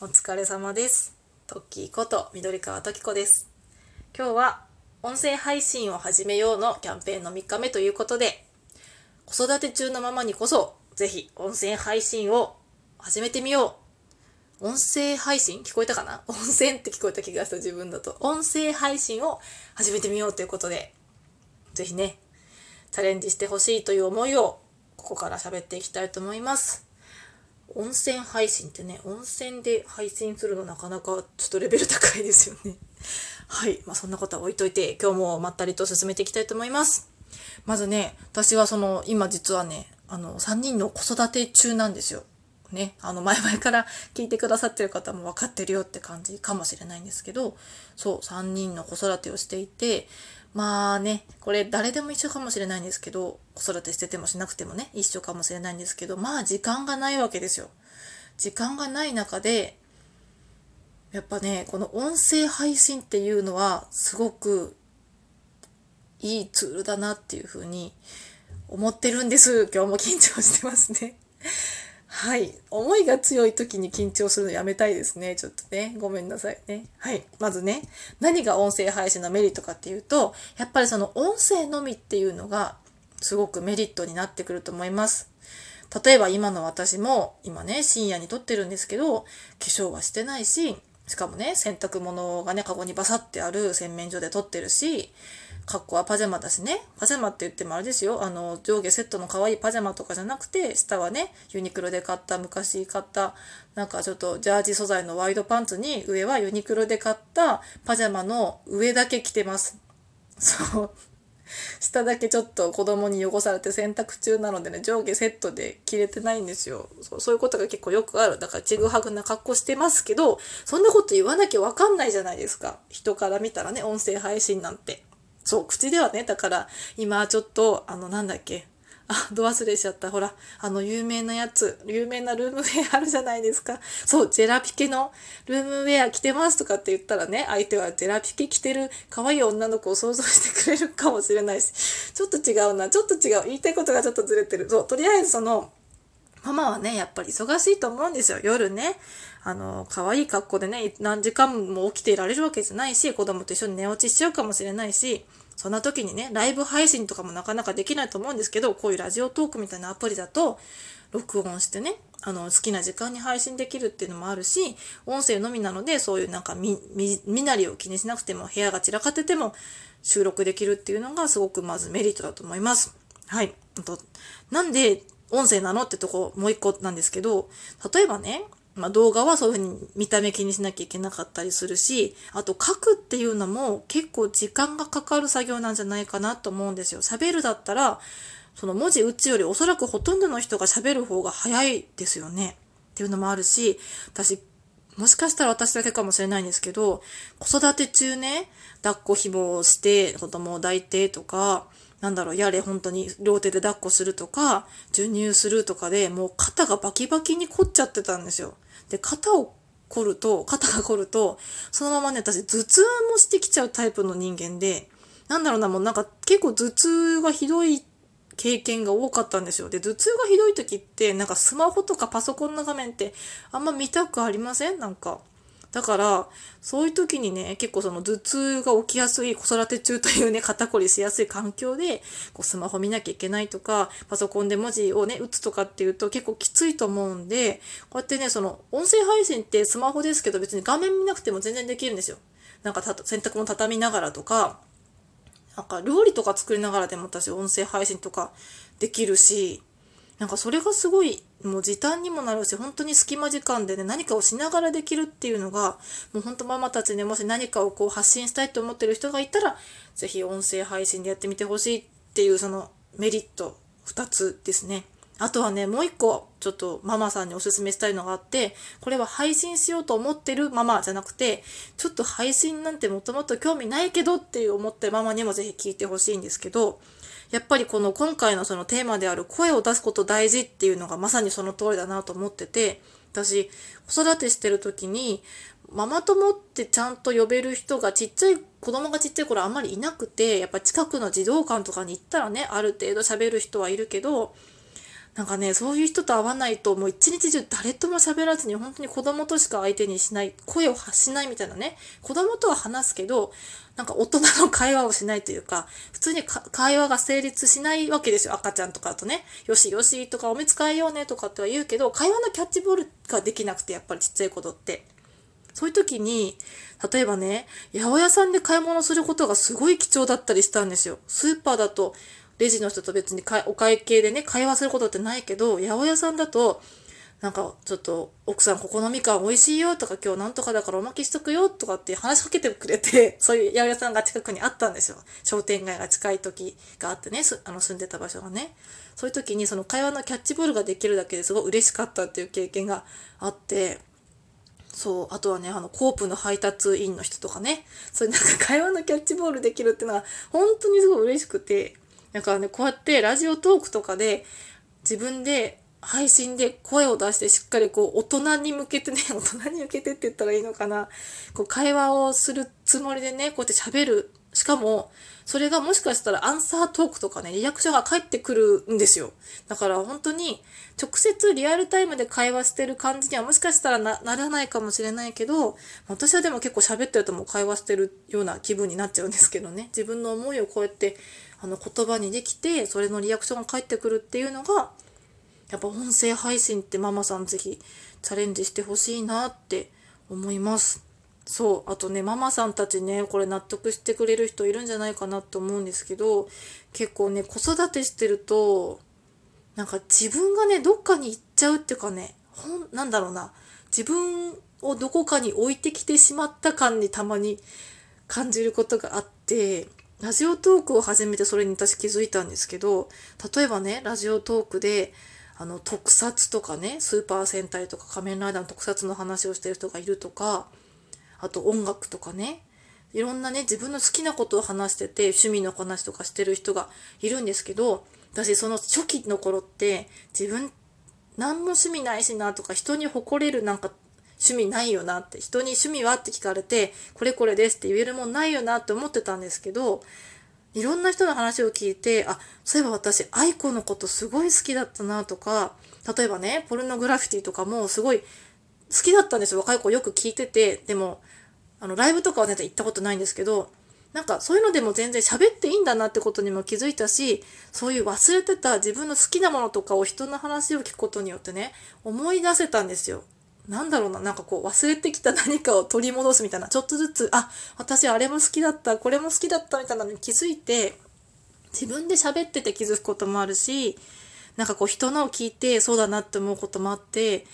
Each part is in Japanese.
お疲れ様です。トッキーこと緑川トキ子です。今日は音声配信を始めようのキャンペーンの3日目ということで、子育て中のママにこそぜひ音声配信を始めてみよう。音声配信？聞こえたかな？音声って聞こえた気がした自分だと。音声配信を始めてみようということで、ぜひね、チャレンジしてほしいという思いをここから喋っていきたいと思います。温泉配信ってね、温泉で配信するのなかなかちょっとレベル高いですよね。はい。まあそんなことは置いといて、今日もまったりと進めていきたいと思います。まずね、私はその、今実はね、あの、3人の子育て中なんですよ。ね、あの、前々から聞いてくださってる方も分かってるよって感じかもしれないんですけど、そう、3人の子育てをしていて、まあね、これ誰でも一緒かもしれないんですけど、子育てしててもしなくてもね、一緒かもしれないんですけど、まあ時間がないわけですよ。時間がない中で、やっぱね、この音声配信っていうのはすごくいいツールだなっていうふうに思ってるんです。今日も緊張してますね。はい。思いが強い時に緊張するのやめたいですね。ちょっとね。ごめんなさいね。はい。まずね、何が音声配信のメリットかっていうと、やっぱりその音声のみっていうのがすごくメリットになってくると思います。例えば今の私も、今ね、深夜に撮ってるんですけど、化粧はしてないし、しかもね、洗濯物がね、カゴにバサってある洗面所で撮ってるし、格好はパジャマだしね。パジャマって言ってもあれですよ。あの、上下セットの可愛いパジャマとかじゃなくて、下はね、ユニクロで買った、昔買った、なんかちょっとジャージ素材のワイドパンツに、上はユニクロで買ったパジャマの上だけ着てます。そう。下だけちょっと子供に汚されて洗濯中なのでね、上下セットで着れてないんですよ。そうそういうことが結構よくある。だからちぐはぐな格好してますけど、そんなこと言わなきゃわかんないじゃないですか。人から見たらね、音声配信なんて。そう、口ではね、だから、今ちょっと、あの、なんだっけ。あ、ど忘れしちゃった。ほら、あの、有名なやつ、有名なルームウェアあるじゃないですか。そう、ジェラピケのルームウェア着てますとかって言ったらね、相手はジェラピケ着てる可愛い女の子を想像してくれるかもしれないし、ちょっと違うな、ちょっと違う。言いたいことがちょっとずれてる。そう、とりあえずその、ママはね、やっぱり忙しいと思うんですよ。夜ね。あの、可愛い格好でね、何時間も起きていられるわけじゃないし、子供と一緒に寝落ちしちゃうかもしれないし、そんな時にね、ライブ配信とかもなかなかできないと思うんですけど、こういうラジオトークみたいなアプリだと、録音してね、あの、好きな時間に配信できるっていうのもあるし、音声のみなので、そういうなんか見、見、見なりを気にしなくても、部屋が散らかってても収録できるっていうのがすごくまずメリットだと思います。はい。あと、なんで音声なの？ってとこ、もう一個なんですけど、例えばね、まあ、動画はそういうふうに見た目気にしなきゃいけなかったりするし、あと書くっていうのも結構時間がかかる作業なんじゃないかなと思うんですよ。喋るだったら、その文字打つよりおそらくほとんどの人が喋る方が早いですよね。っていうのもあるし、私、もしかしたら私だけかもしれないんですけど、子育て中ね、抱っこ紐をして子供を抱いてとか、なんだろう、やれ本当に両手で抱っこするとか、授乳するとかでもう肩がバキバキに凝っちゃってたんですよ。で、肩を凝ると、肩が凝ると、そのままね、私頭痛もしてきちゃうタイプの人間で、なんだろうな、もうなんか結構頭痛がひどい経験が多かったんですよ。で、頭痛がひどい時って、なんかスマホとかパソコンの画面ってあんま見たくありません？なんか。だから、そういう時にね、結構その頭痛が起きやすい子育て中というね、肩こりしやすい環境で、こうスマホ見なきゃいけないとか、パソコンで文字をね、打つとかっていうと結構きついと思うんで、こうやってね、その音声配信ってスマホですけど別に画面見なくても全然できるんですよ。なんかた洗濯物畳みながらとか、なんか料理とか作りながらでも私音声配信とかできるし、なんかそれがすごいもう時短にもなるし、本当に隙間時間でね、何かをしながらできるっていうのが、もう本当ママたちね、もし何かをこう発信したいと思ってる人がいたら、ぜひ音声配信でやってみてほしいっていうそのメリット2つですね。あとはね、もう一個、ちょっとママさんにおすすめしたいのがあって、これは配信しようと思ってるママじゃなくて、ちょっと配信なんてもともと興味ないけどっていう思ってママにもぜひ聞いてほしいんですけど、やっぱりこの今回のそのテーマである声を出すこと大事っていうのがまさにその通りだなと思ってて、私、子育てしてる時に、ママ友ってちゃんと呼べる人がちっちゃい、子供がちっちゃい頃あんまりいなくて、やっぱ近くの児童館とかに行ったらね、ある程度喋る人はいるけど、なんかね、そういう人と会わないと、もう一日中誰とも喋らずに、本当に子供としか相手にしない、声を発しないみたいなね、子供とは話すけど、なんか大人の会話をしないというか、普通に会話が成立しないわけですよ。赤ちゃんとかとね、よしよしとかおむつ替えようねとかっては言うけど、会話のキャッチボールができなくて、やっぱりちっちゃいことって。そういう時に、例えばね、八百屋さんで買い物することがすごい貴重だったりしたんですよ。スーパーだと、レジの人と別にお会計でね、会話することってないけど、八百屋さんだと、なんか、ちょっと、奥さんここのみかん美味しいよとか、今日なんとかだからおまけしとくよとかって話しかけてくれて、そういう八百屋さんが近くにあったんですよ。商店街が近い時があってね、あの住んでた場所がね。そういう時にその会話のキャッチボールができるだけですごい嬉しかったっていう経験があって、そう、あとはね、あの、コープの配達員の人とかね、そういうなんか会話のキャッチボールできるっていうのが、本当にすごい嬉しくて、だからね、こうやってラジオトークとかで自分で配信で声を出してしっかりこう大人に向けてね、大人に向けてって言ったらいいのかな。こう会話をするつもりでね、こうやって喋る。しかも、それがもしかしたらアンサートークとかね、リアクションが返ってくるんですよ。だから本当に直接リアルタイムで会話してる感じにはもしかしたらならないかもしれないけど、私はでも結構喋ってるともう会話してるような気分になっちゃうんですけどね。自分の思いをこうやってあの言葉にできて、それのリアクションが返ってくるっていうのが、やっぱ音声配信ってママさんぜひチャレンジしてほしいなって思います。そう。あとね、ママさんたちね、これ納得してくれる人いるんじゃないかなと思うんですけど、結構ね、子育てしてると、なんか自分がね、どっかに行っちゃうっていうかね、ほん、なんだろうな、自分をどこかに置いてきてしまった感にたまに感じることがあって、ラジオトークを始めてそれに私気づいたんですけど、例えばね、ラジオトークで、あの、特撮とかね、スーパー戦隊とか仮面ライダーの特撮の話をしてる人がいるとか、あと音楽とかね、いろんなね、自分の好きなことを話してて、趣味の話とかしてる人がいるんですけど、私その初期の頃って自分何も趣味ないしなとか人に誇れるなんか趣味ないよなって人に趣味はって聞かれてこれこれですって言えるもんないよなって思ってたんですけどいろんな人の話を聞いてあそういえば私愛子のことすごい好きだったなとか例えばねポルノグラフィティとかもすごい好きだったんですよ若い子よく聞いててでもあのライブとかは全然行ったことないんですけどなんかそういうのでも全然喋っていいんだなってことにも気づいたし、そういう忘れてた自分の好きなものとかを人の話を聞くことによってね、思い出せたんですよ。なんだろうな、なんかこう忘れてきた何かを取り戻すみたいな、ちょっとずつ、あ、私あれも好きだった、これも好きだったみたいなのに気づいて、自分で喋ってて気づくこともあるし、なんかこう人のを聞いてそうだなって思うこともあって、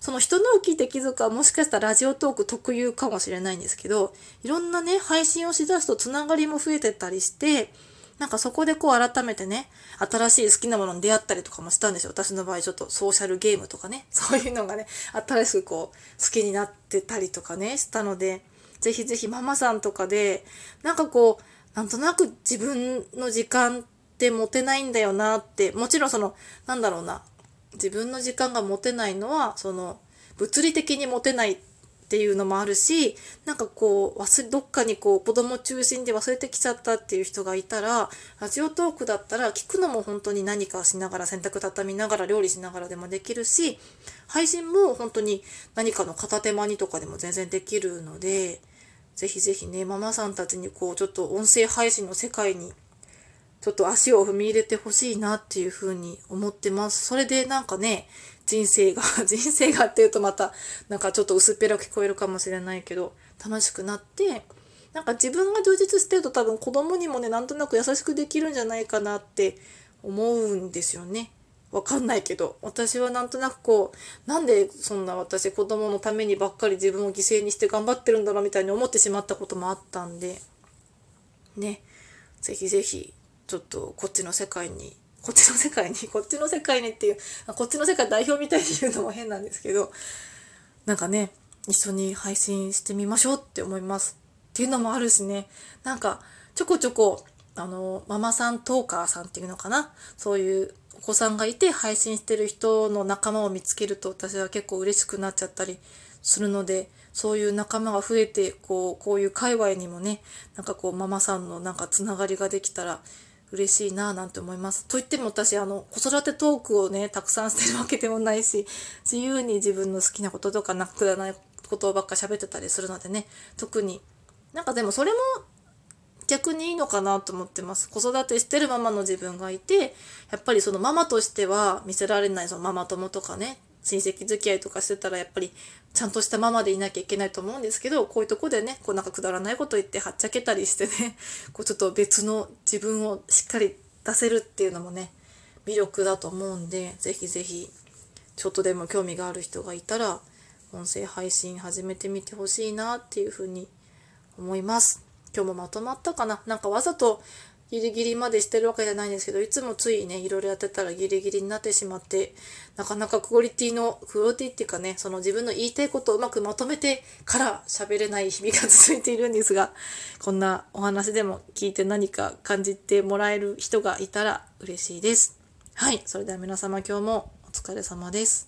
その人のを聞いて気づくはもしかしたらラジオトーク特有かもしれないんですけど、いろんなね、配信をしだすとつながりも増えてったりして、なんかそこでこう改めてね、新しい好きなものに出会ったりとかもしたんですよ。私の場合ちょっとソーシャルゲームとかね、そういうのがね、新しくこう好きになってたりとかね、したので、ぜひぜひママさんとかで、なんかこう、なんとなく自分の時間って持てないんだよなって、もちろんその、なんだろうな、自分の時間が持てないのはその物理的に持てないっていうのもあるしなんかこう忘れどっかにこう子供中心で忘れてきちゃったっていう人がいたらラジオトークだったら聞くのも本当に何かしながら洗濯畳みながら料理しながらでもできるし配信も本当に何かの片手間にとかでも全然できるのでぜひぜひねママさんたちにこうちょっと音声配信の世界にちょっと足を踏み入れてほしいなっていうふうに思ってます。それでなんかね、人生が、人生がっていうとまた、なんかちょっと薄っぺら聞こえるかもしれないけど、楽しくなって、なんか自分が充実してると多分子供にもね、なんとなく優しくできるんじゃないかなって思うんですよね。わかんないけど、私はなんとなくこう、なんでそんな私子供のためにばっかり自分を犠牲にして頑張ってるんだろうみたいに思ってしまったこともあったんで、ね、ぜひぜひちょっとこっちの世界にこっちの世界に こっちの世界にっていうこっちの世界代表みたいに言うのも変なんですけどなんかね一緒に配信してみましょうって思います。っていうのもあるしね。なんかちょこちょこあのママさんトーカーさんっていうのかな？そういうお子さんがいて配信してる人の仲間を見つけると私は結構嬉しくなっちゃったりするのでそういう仲間が増えてこうこういう界隈にもねなんかこうママさんのなんかつながりができたら嬉しいなぁなんて思います。と言っても私、あの、子育てトークをね、たくさんしてるわけでもないし、自由に自分の好きなこととかなくだないことばっか喋ってたりするのでね、特に。なんかでもそれも逆にいいのかなと思ってます。子育てしてるママの自分がいて、やっぱりそのママとしては見せられないそのママ友とかね、親戚付き合いとかしてたらやっぱりちゃんとしたママでいなきゃいけないと思うんですけど、こういうとこでね、こうなんかくだらないこと言ってはっちゃけたりしてね、こうちょっと別の自分をしっかり出せるっていうのもね、魅力だと思うんで、ぜひぜひ、ちょっとでも興味がある人がいたら、音声配信始めてみてほしいなっていうふうに思います。今日もまとまったかな？なんかわざとギリギリまでしてるわけじゃないんですけど、いつもついね、いろいろやってたらギリギリになってしまって、なかなかクオリティの、クオリティっていうかね、その自分の言いたいことをうまくまとめてから喋れない日々が続いているんですが、こんなお話でも聞いて何か感じてもらえる人がいたら嬉しいです。はい。それでは皆様今日もお疲れ様です。